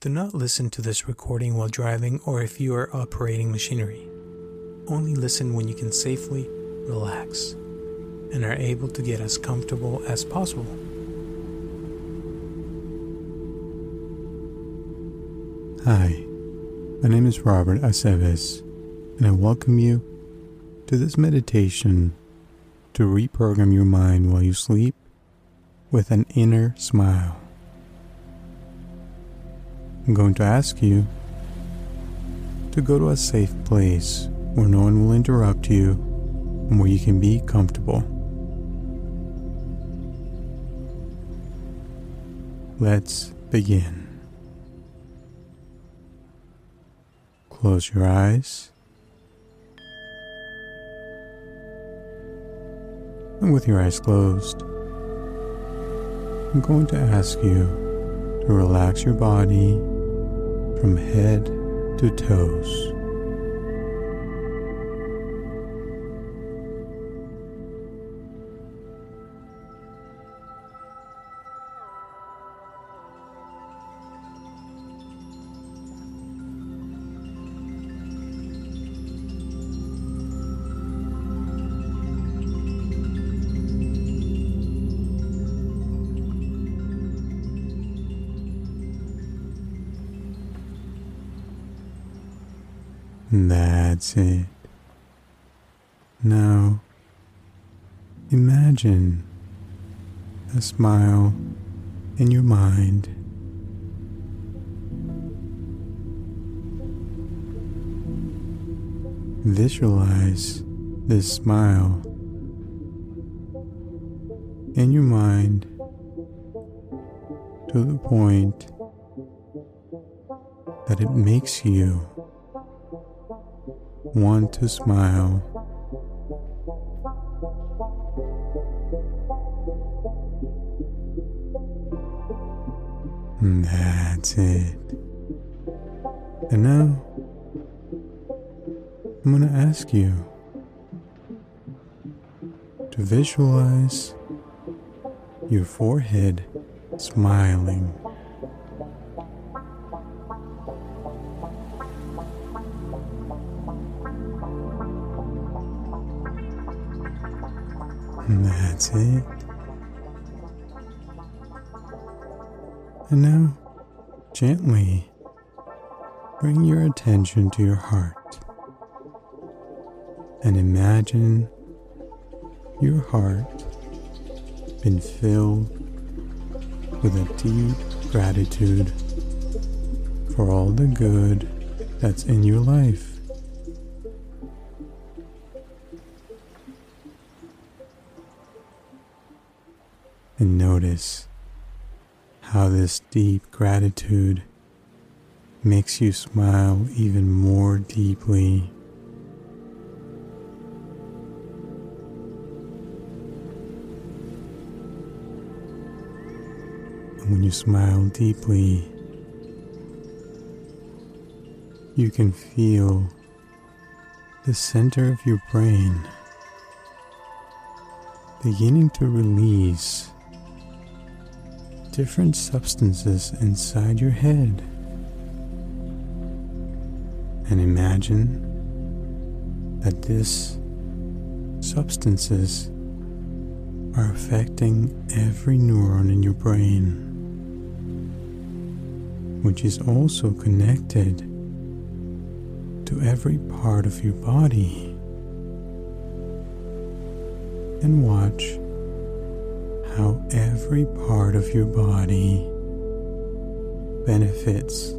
Do not listen to this recording while driving or if you are operating machinery. Only listen when you can safely relax and are able to get as comfortable as possible. Hi, my name is Robert Aceves, and I welcome you to this meditation to reprogram your mind while you sleep with an inner smile. I'm going to ask you to go to a safe place where no one will interrupt you and where you can be comfortable. Let's begin. Close your eyes. And with your eyes closed, I'm going to ask you to relax your body from head to toes. That's it. Now, imagine a smile in your mind. Visualize this smile in your mind to the point that it makes you want to smile. That's it. And now, I'm going to ask you to visualize your forehead smiling. And. And now, gently bring your attention to your heart and imagine your heart been filled with a deep gratitude for all the good that's in your life. Notice how this deep gratitude makes you smile even more deeply. And when you smile deeply, you can feel the center of your brain beginning to release different substances inside your head. And imagine that these substances are affecting every neuron in your brain, which is also connected to every part of your body. And watch how every part of your body benefits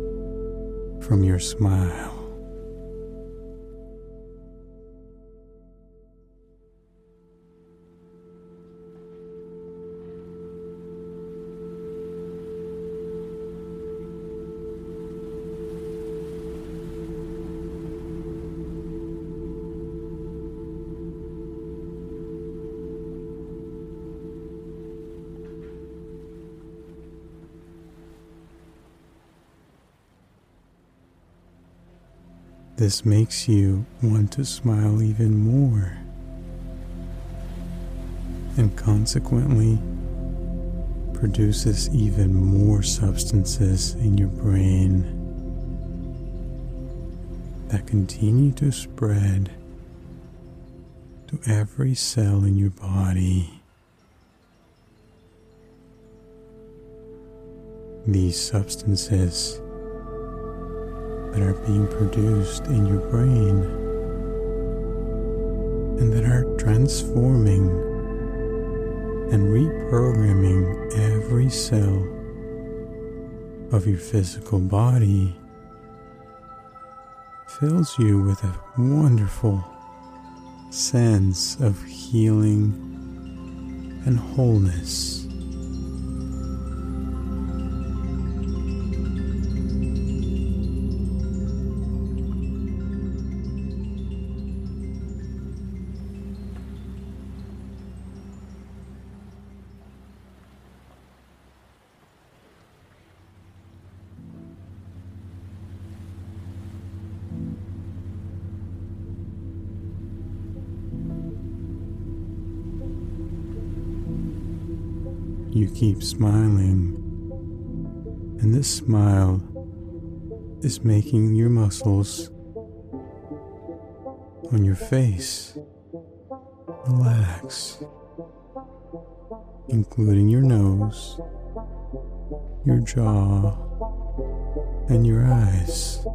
from your smile. This makes you want to smile even more, and consequently produces even more substances in your brain that continue to spread to every cell in your body. These substances that are being produced in your brain and that are transforming and reprogramming every cell of your physical body fills you with a wonderful sense of healing and wholeness. Keep smiling, and this smile is making your muscles on your face relax, including your nose, your jaw, and your eyes.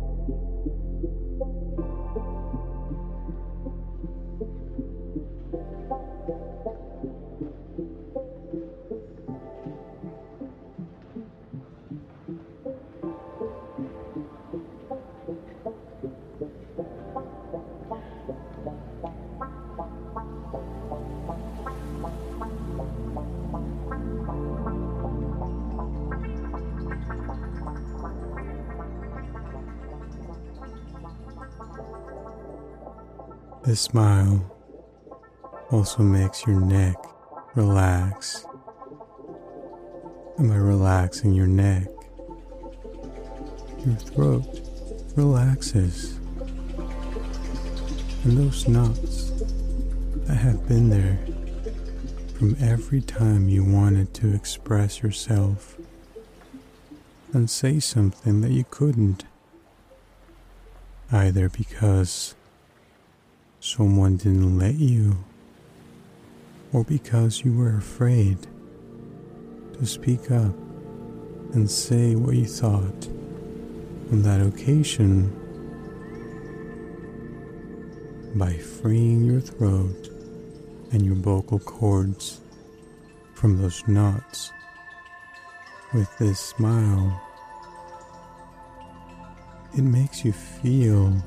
This smile also makes your neck relax. And by relaxing your neck, your throat relaxes. And those knots that have been there from every time you wanted to express yourself and say something that you couldn't, either because someone didn't let you, or because you were afraid to speak up and say what you thought on that occasion, by freeing your throat and your vocal cords from those knots with this smile. It makes you feel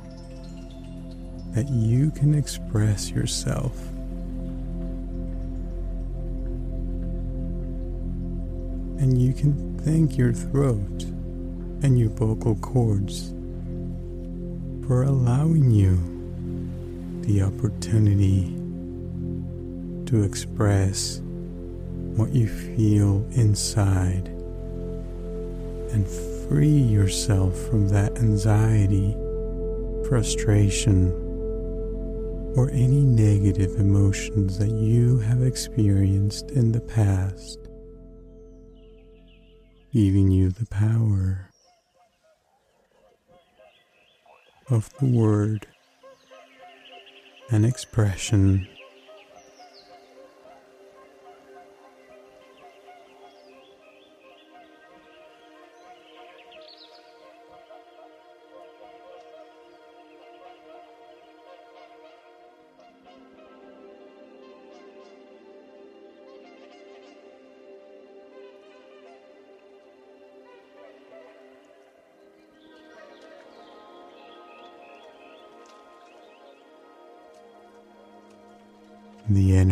that you can express yourself. And you can thank your throat and your vocal cords for allowing you the opportunity to express what you feel inside and free yourself from that anxiety, frustration, or any negative emotions that you have experienced in the past, giving you the power of the word and expression.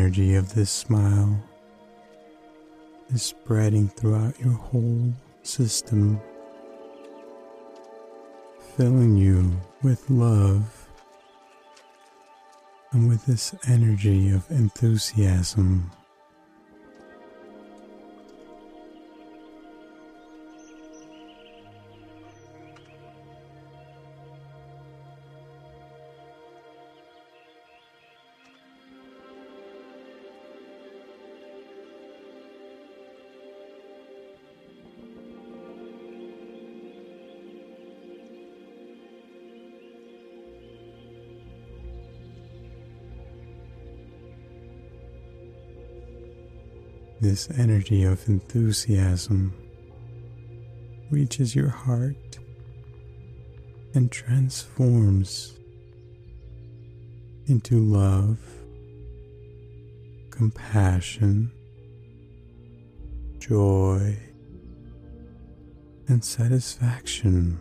Energy of this smile is spreading throughout your whole system, filling you with love and with this energy of enthusiasm. This energy of enthusiasm reaches your heart and transforms into love, compassion, joy, and satisfaction.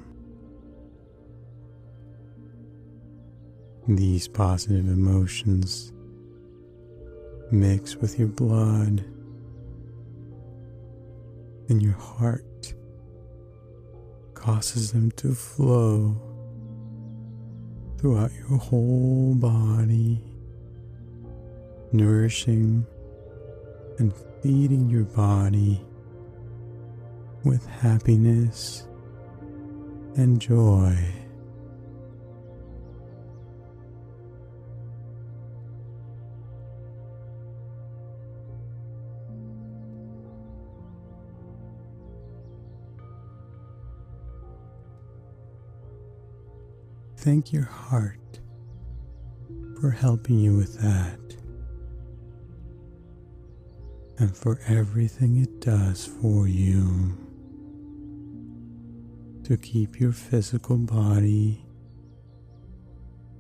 These positive emotions mix with your blood and your heart causes them to flow throughout your whole body, nourishing and feeding your body with happiness and joy. Thank your heart for helping you with that and for everything it does for you to keep your physical body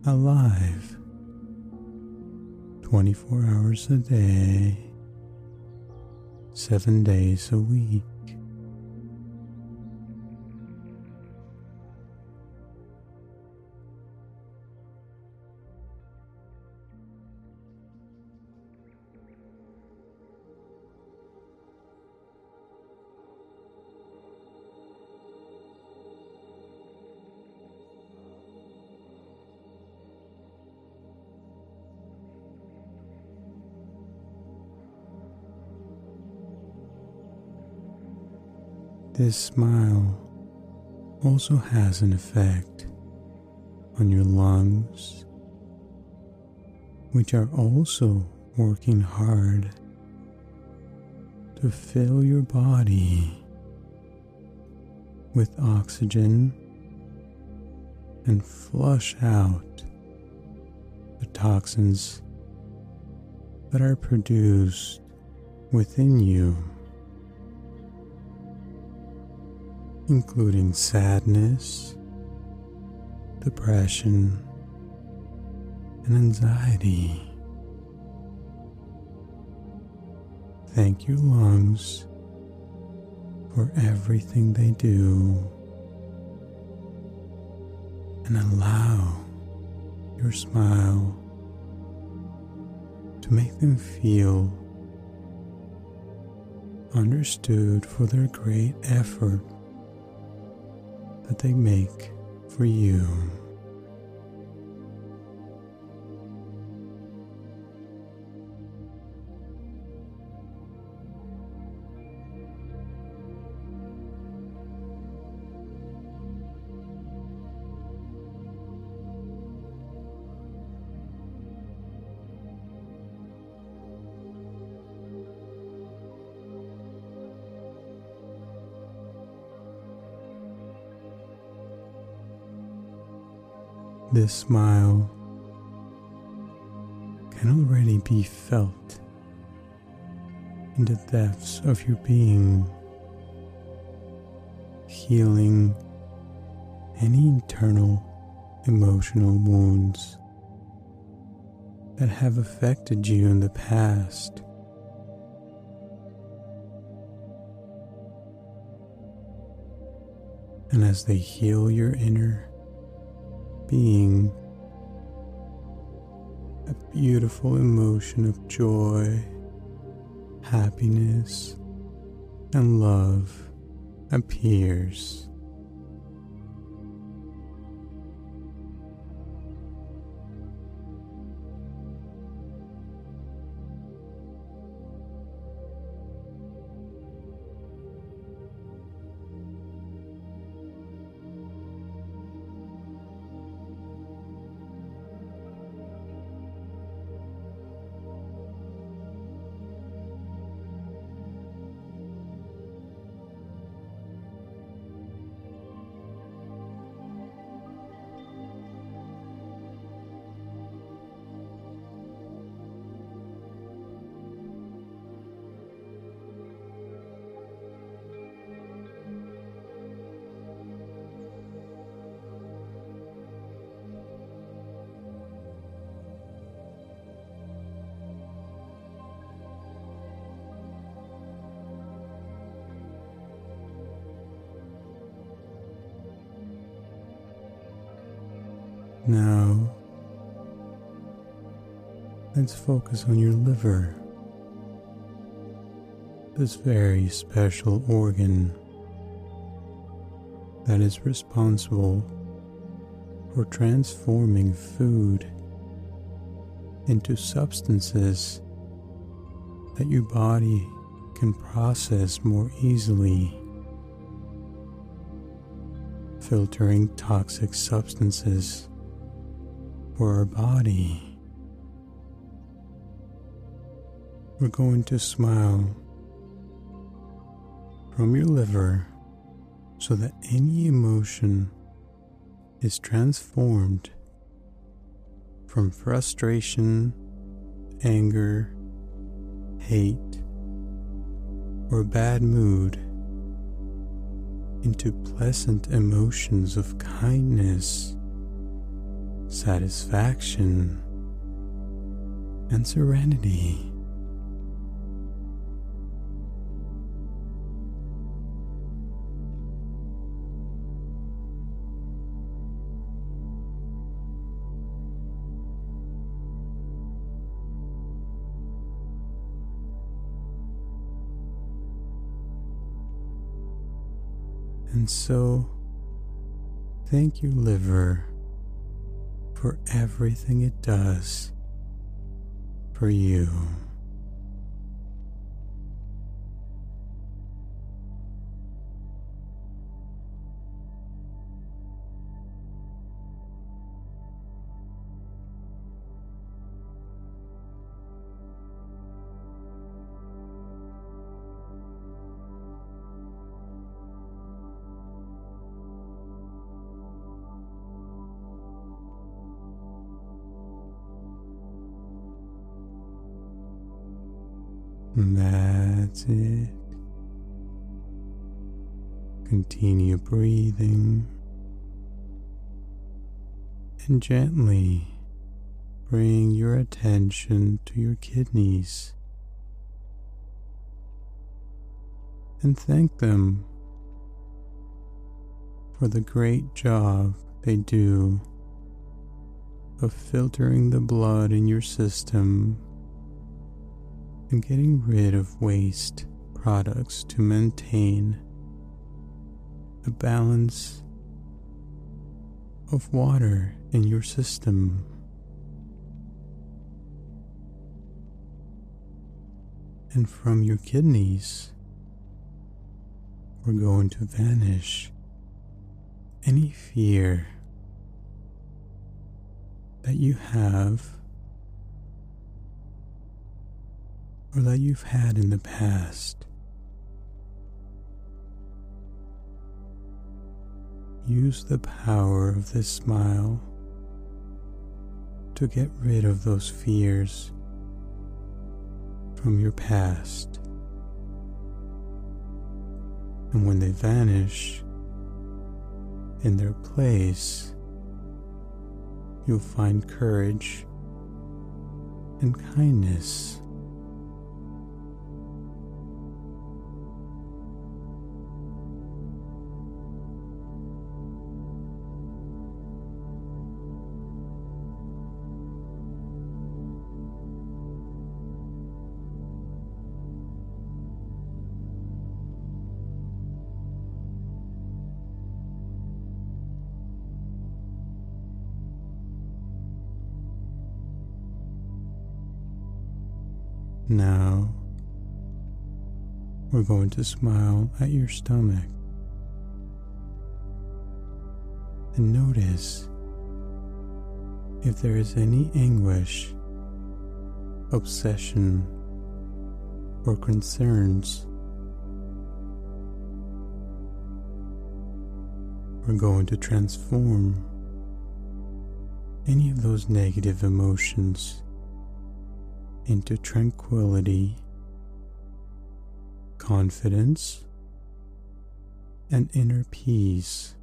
alive 24 hours a day, 7 days a week. This smile also has an effect on your lungs, which are also working hard to fill your body with oxygen and flush out the toxins that are produced within you. Including sadness, depression, and anxiety. Thank your lungs for everything they do and allow your smile to make them feel understood for their great effort that they make for you. This smile can already be felt in the depths of your being, healing any internal emotional wounds that have affected you in the past. And as they heal your inner being a beautiful emotion of joy, happiness, and love appears. Now, let's focus on your liver, this very special organ that is responsible for transforming food into substances that your body can process more easily, filtering toxic substances for our body. We're going to smile from your liver so that any emotion is transformed from frustration, anger, hate, or bad mood into pleasant emotions of kindness, satisfaction, and serenity. And so, thank you, liver, for everything it does for you. And gently bring your attention to your kidneys. And thank them for the great job they do of filtering the blood in your system and getting rid of waste products to maintain a balance of water in your system. And from your kidneys, we're going to vanish any fear that you have or that you've had in the past. Use the power of this smile to get rid of those fears from your past. And when they vanish, in their place, you'll find courage and kindness. Now, we're going to smile at your stomach and notice if there is any anguish, obsession, or concerns. We're going to transform any of those negative emotions into tranquility, confidence, and inner peace.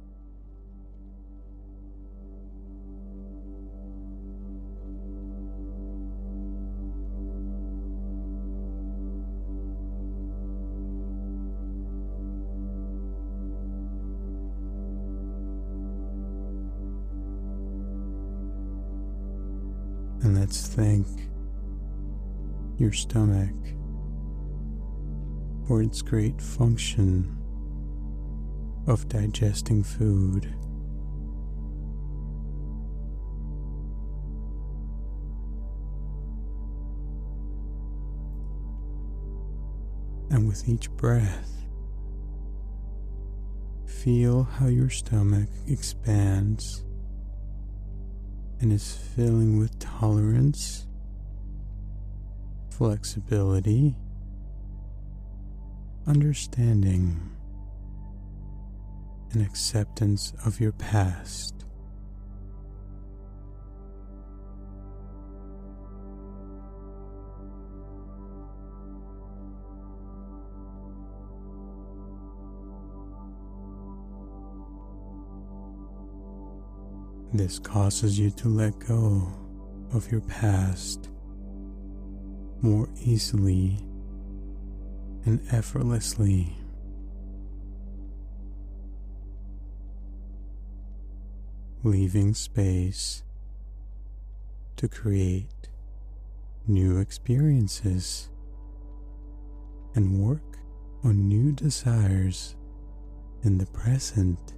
And let's your stomach for its great function of digesting food. And with each breath, feel how your stomach expands and is filling with tolerance, flexibility, understanding, and acceptance of your past. This causes you to let go of your past more easily and effortlessly. Leaving space to create new experiences and work on new desires in the present.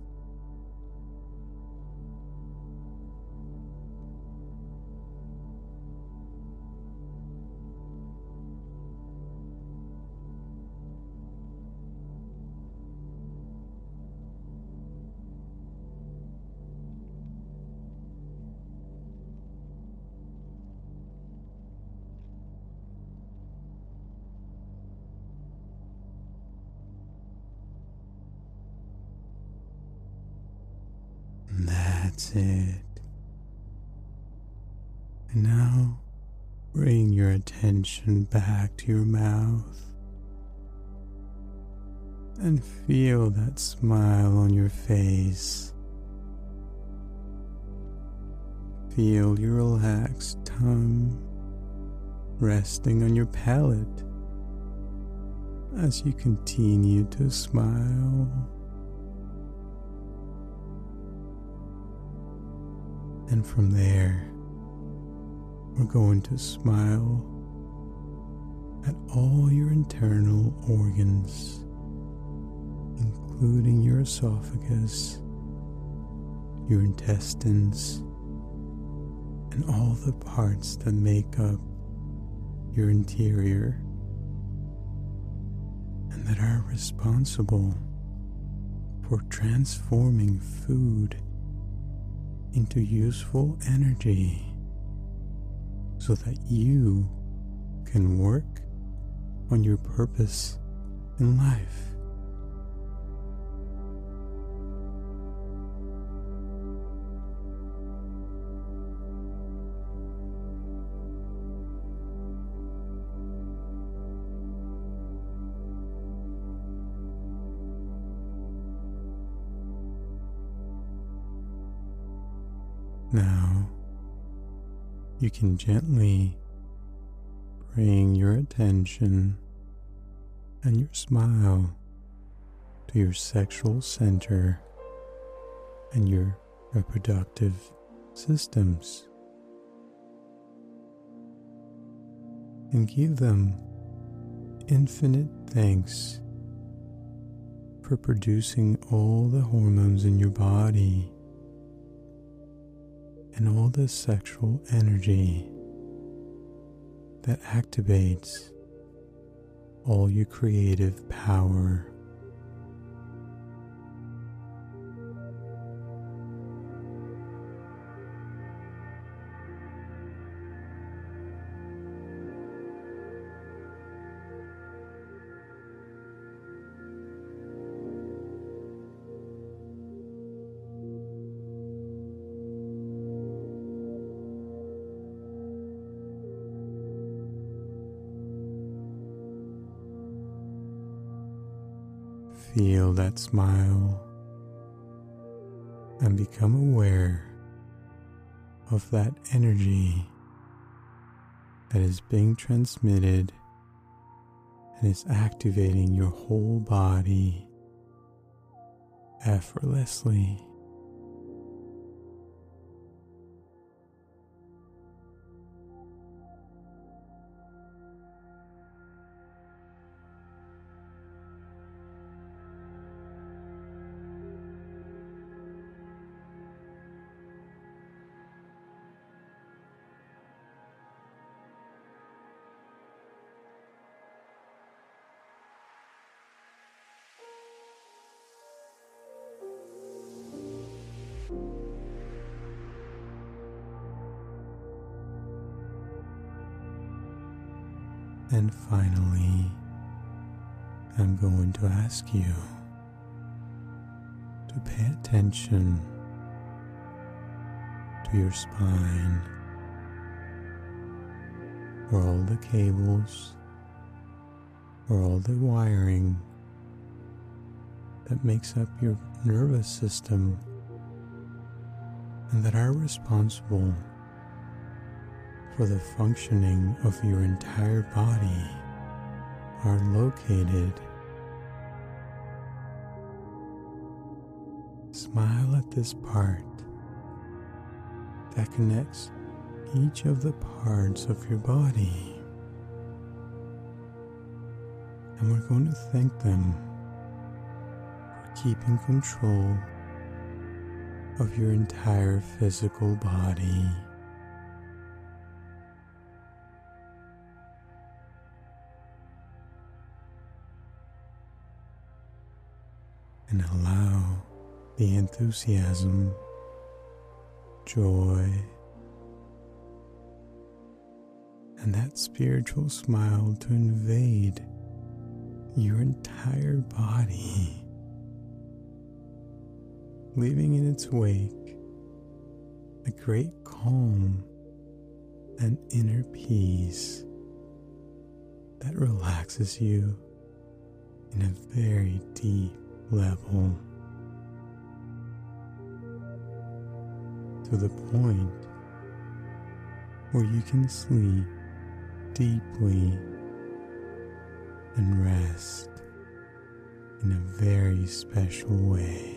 That's it. And now bring your attention back to your mouth and feel that smile on your face. Feel your relaxed tongue resting on your palate as you continue to smile. And from there, we're going to smile at all your internal organs, including your esophagus, your intestines, and all the parts that make up your interior and that are responsible for transforming food into useful energy so that you can work on your purpose in life. You can gently bring your attention and your smile to your sexual center and your reproductive systems. And give them infinite thanks for producing all the hormones in your body and all the sexual energy that activates all your creative power. That smile and become aware of that energy that is being transmitted and is activating your whole body effortlessly. Ask you to pay attention to your spine, where all the cables, where all the wiring that makes up your nervous system and that are responsible for the functioning of your entire body are located. Smile at this part that connects each of the parts of your body. And we're going to thank them for keeping control of your entire physical body. The enthusiasm, joy, and that spiritual smile to invade your entire body leaving in its wake a great calm and inner peace that relaxes you in a very deep level to the point where you can sleep deeply and rest in a very special way.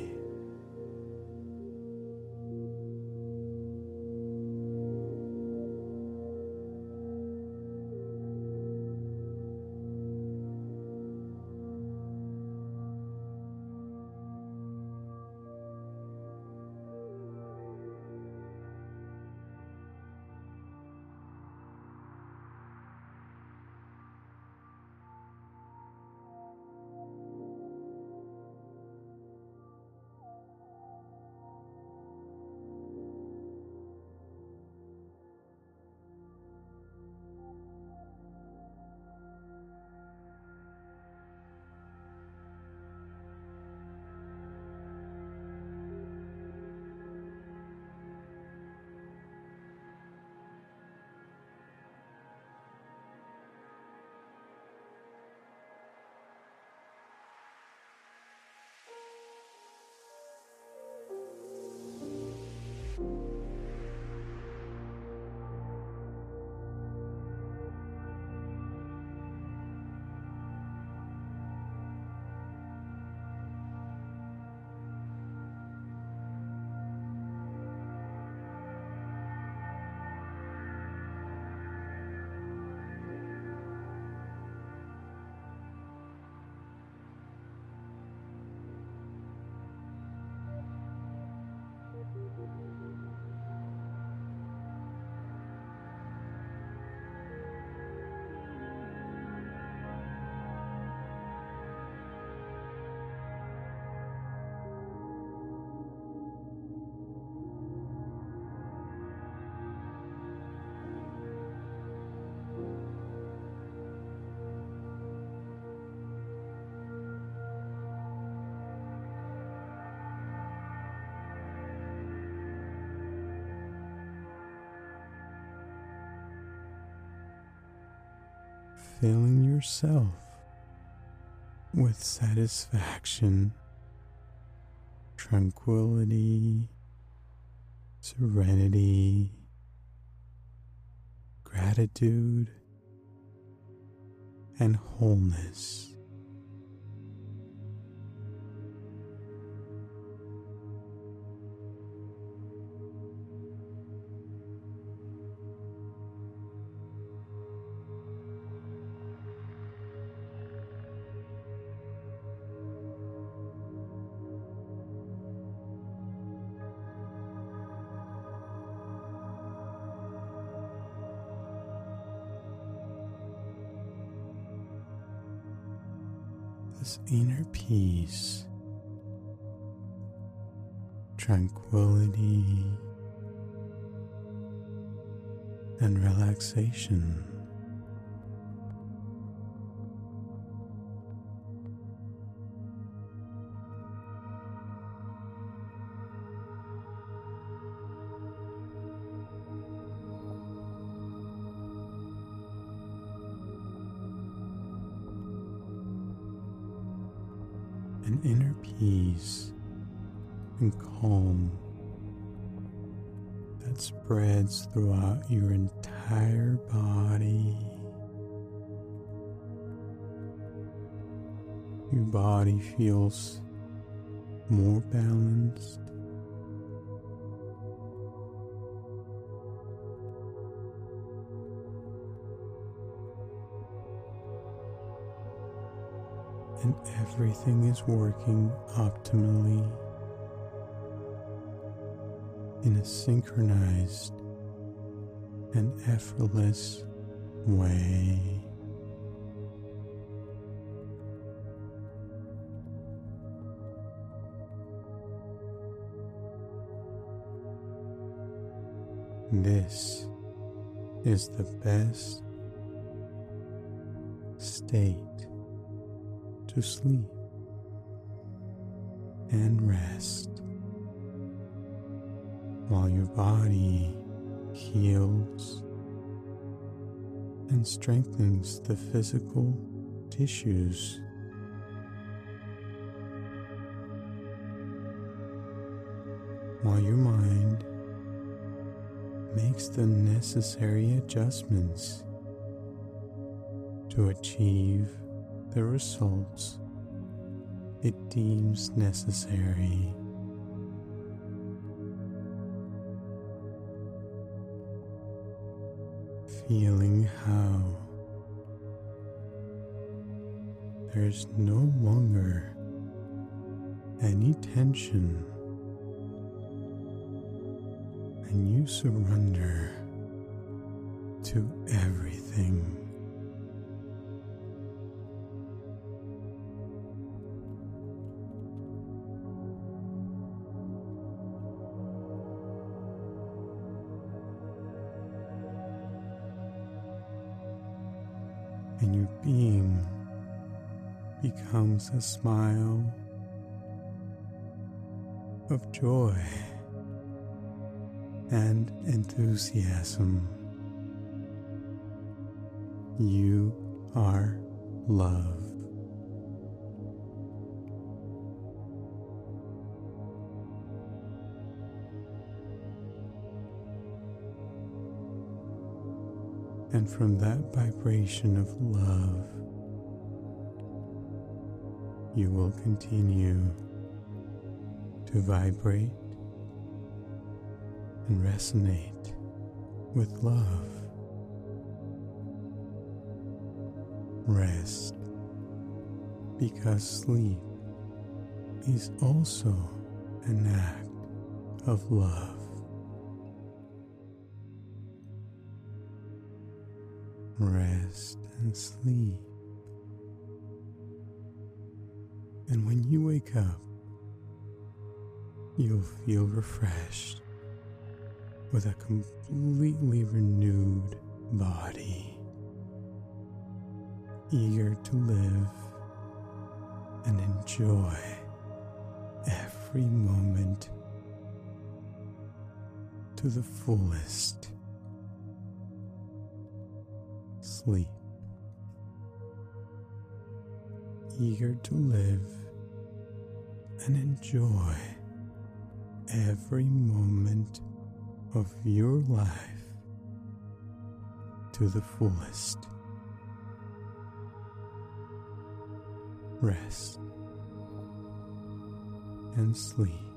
Filling yourself with satisfaction, tranquility, serenity, gratitude, and wholeness. Peace, tranquility, and relaxation your entire body. Your body feels more balanced. And everything is working optimally in a synchronized and effortless way. This is the best state to sleep and rest while your body heals and strengthens the physical tissues. While your mind makes the necessary adjustments to achieve the results it deems necessary. Feeling how there's no longer any tension and you surrender to everything. A smile of joy and enthusiasm. You are love. And from that vibration of love, you will continue to vibrate and resonate with love. Rest because sleep is also an act of love. Rest and sleep. And when you wake up, you'll feel refreshed with a completely renewed body, eager to live and enjoy every moment to the fullest. Sleep. Eager to live and enjoy every moment of your life to the fullest. Rest and sleep.